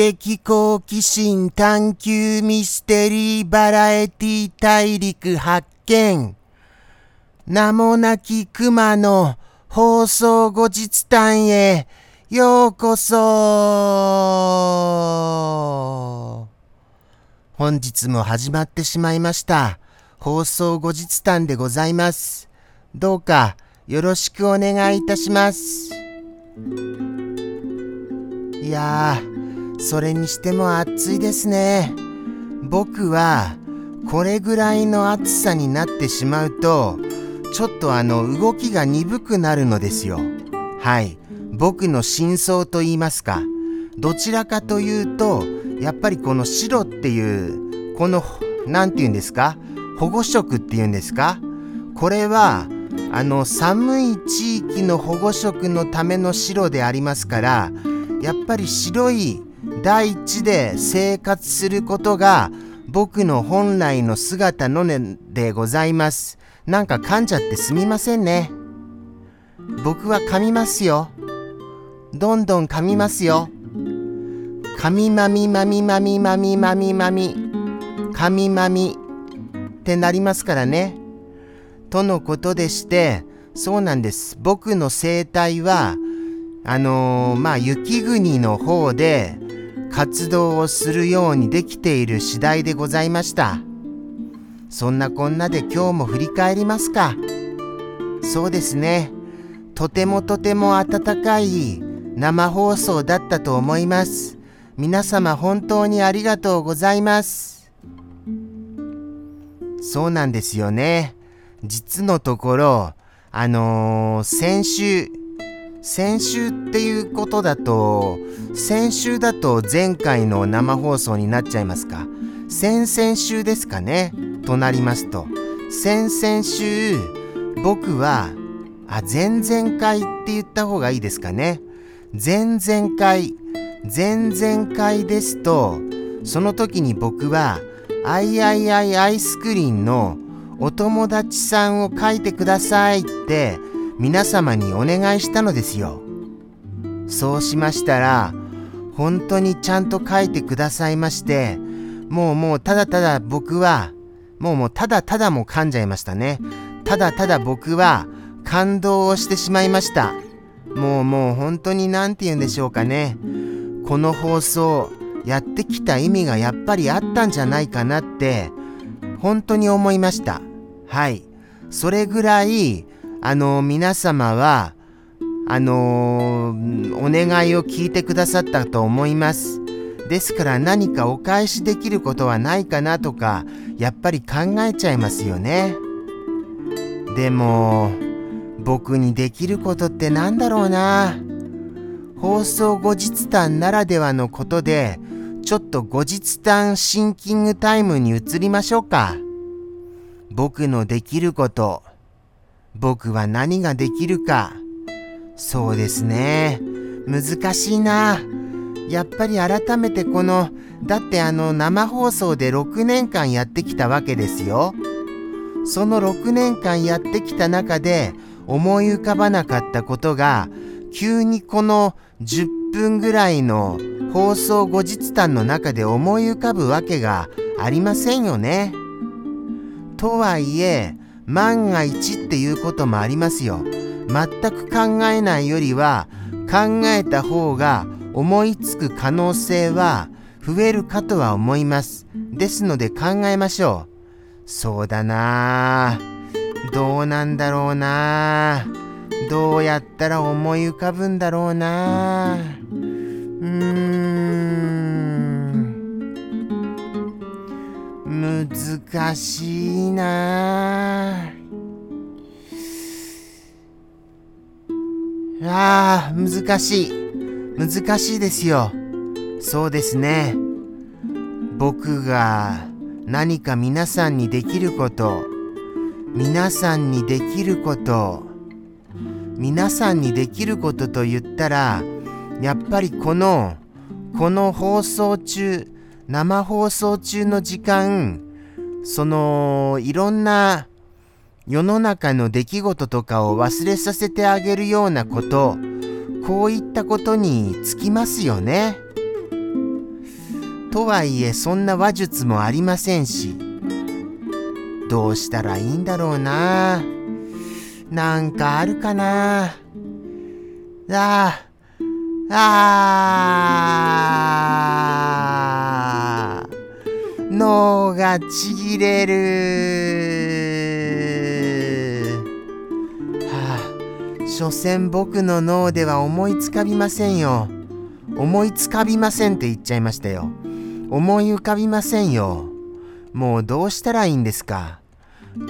的好奇心探求ミステリーバラエティ大陸発見。名もなき熊の放送後日談へようこそ本日も始まってしまいました。放送後日談でございます。どうかよろしくお願いいたします。いや、それにしても暑いですね。僕はこれぐらいの暑さになってしまうと、ちょっとあの動きが鈍くなるのですよ。はい。僕の真相と言いますか。どちらかというと、やっぱりこの白っていう、この、なんて言うんですか？保護色っていうんですか？これは、あの寒い地域の保護色のための白でありますからやっぱり白い大地で生活することが僕の本来の姿のねでございます。なんか噛んじゃってすみませんね。僕は噛みますよ。どんどん噛みますよ。噛みまみまみまみまみまみまみ。噛みまみってなりますからね。とのことでして、そうなんです。僕の生態は、あのー、まあ、雪国の方で活動をするようにできている次第でございました。そんなこんなで今日も振り返りますか。そうですね。とてもとても温かい生放送だったと思います。皆様本当にありがとうございます。そうなんですよね。実のところ、あのー、先週、先週っていうことだと、先週だと前回の生放送になっちゃいますか。先々週ですかね。となりますと、先々週、僕は、あ、前々回って言った方がいいですかね。前々回、前々回ですと、その時に僕は、アイアイアイアイスクリーンのお友達さんを書いてくださいって皆様にお願いしたのですよ。そうしましたら、本当にちゃんと書いてくださいまして、もうもうただただ僕は、もうもうただただも噛んじゃいましたね。ただただ僕は感動をしてしまいました。もうもう本当に何て言うんでしょうかね。この放送、やってきた意味がやっぱりあったんじゃないかなって、本当に思いました。はい。それぐらい、あの、皆様は、あの、お願いを聞いてくださったと思います。ですから何かお返しできることはないかなとか、やっぱり考えちゃいますよね。でも、僕にできることって何だろうな。放送後日談ならではのことで、ちょっと後日談シンキングタイムに移りましょうか。僕のできること、僕は何ができるか。そうですね。難しいな。やっぱり改めてこの、だってあの生放送で6年間やってきたわけですよ。その6年間やってきた中で思い浮かばなかったことが、急にこの10分ぐらいの放送後日談の中で思い浮かぶわけがありませんよね。とはいえ、万が一っていうこともありますよ。全く考えないよりは、考えた方が思いつく可能性は増えるかとは思います。ですので考えましょう。そうだなどうなんだろうなどうやったら思い浮かぶんだろうなうーん。難しいなあ、難しい。難しいですよ。そうですね。僕が何か皆さんにできること、皆さんにできること、皆さんにできることと言ったら、やっぱりこの、この放送中、生放送中の時間、その、いろんな世の中の出来事とかを忘れさせてあげるようなこと、こういったことにつきますよね。とはいえそんな話術もありませんしどうしたらいいんだろうな。なんかあるかな。あああ脳がちぎれる。所詮僕の脳では思いつかびませんよ。思いつかびませんって言っちゃいましたよ。思い浮かびませんよ。もうどうしたらいいんですか？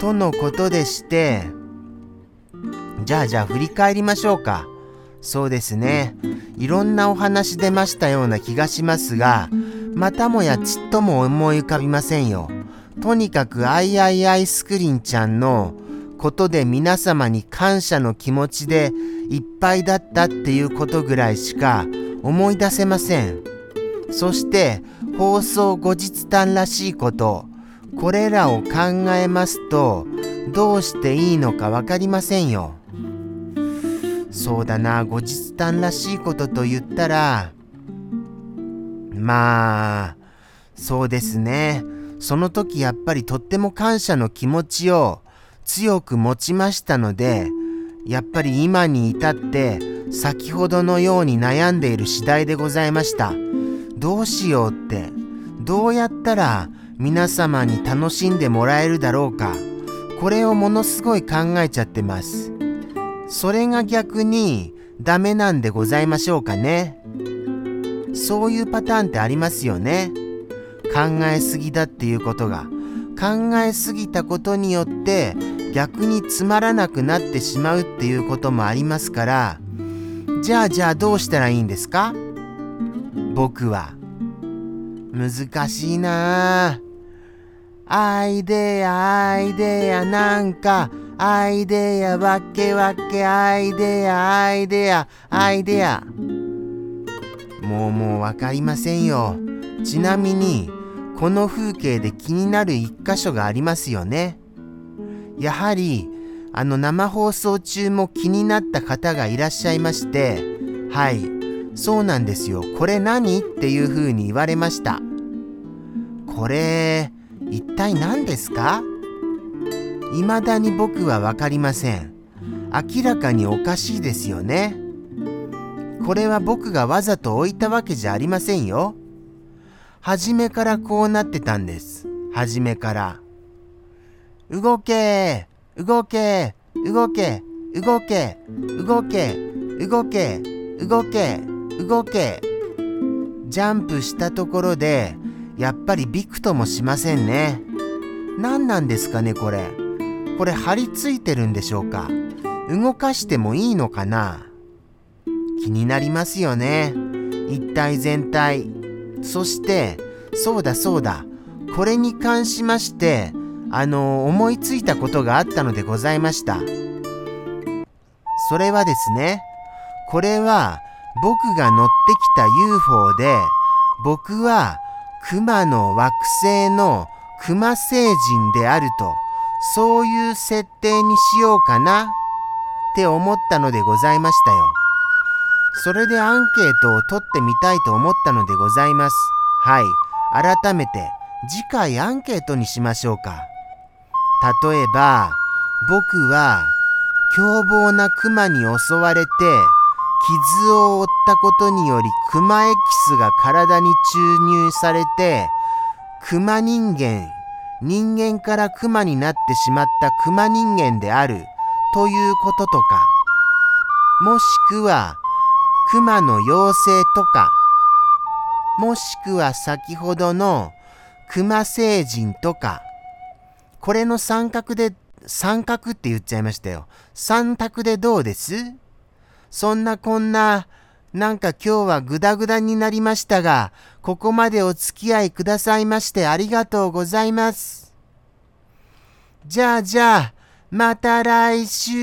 とのことでしてじゃあじゃあ振り返りましょうか。そうですね。いろんなお話出ましたような気がしますがまたもやちっとも思い浮かびませんよ。とにかくアイアイアイスクリーンちゃんのことで皆様に感謝の気持ちでいっぱいだったっていうことぐらいしか思い出せません。そして放送後日談らしいことこれらを考えますとどうしていいのか分かりませんよ。そうだな後日談らしいことと言ったらまあそうですね。その時やっぱりとっても感謝の気持ちを強く持ちましたのでやっぱり今に至って先ほどのように悩んでいる次第でございました。どうしようってどうやったら皆様に楽しんでもらえるだろうか。これをものすごい考えちゃってます。それが逆にダメなんでございましょうかね。そういうパターンってありますよね。考えすぎだっていうことが。考えすぎたことによって逆につまらなくなってしまうっていうこともありますからじゃあじゃあどうしたらいいんですか？僕は。難しいな。アイデアアイデアなんかアイデアわけわけアイデアアイデアアイデア。もうもうわかりませんよ。ちなみにこの風景で気になる一箇所がありますよね。やはりあの生放送中も気になった方がいらっしゃいましてはいそうなんですよ。これ何？っていう風に言われました。これ一体何ですか？未だに僕は分かりません。明らかにおかしいですよね。これは僕がわざと置いたわけじゃありませんよ。初めからこうなってたんです。初めから。動け動け動け動け動け動け動け動け。ジャンプしたところでやっぱりびくともしませんね。何なんですかねこれ。これ張り付いてるんでしょうか。動かしてもいいのかな。気になりますよね。一体全体。そしてそうだそうだ。これに関しましてあの思いついたことがあったのでございましたそれはですねこれは僕が乗ってきた UFO で僕は熊の惑星の熊星人であるとそういう設定にしようかなって思ったのでございましたよ。それでアンケートを取ってみたいと思ったのでございます。はい。改めて次回アンケートにしましょうか。例えば、僕は凶暴な熊に襲われて傷を負ったことにより熊エキスが体に注入されて熊人間人間から熊になってしまった熊人間であるということとか。もしくは熊の妖精とか。もしくは先ほどの熊星人とか。これの三角で、三角って言っちゃいましたよ。三択でどうです？そんなこんな、なんか今日はグダグダになりましたが、ここまでお付き合いくださいましてありがとうございます。じゃあじゃあ、また来週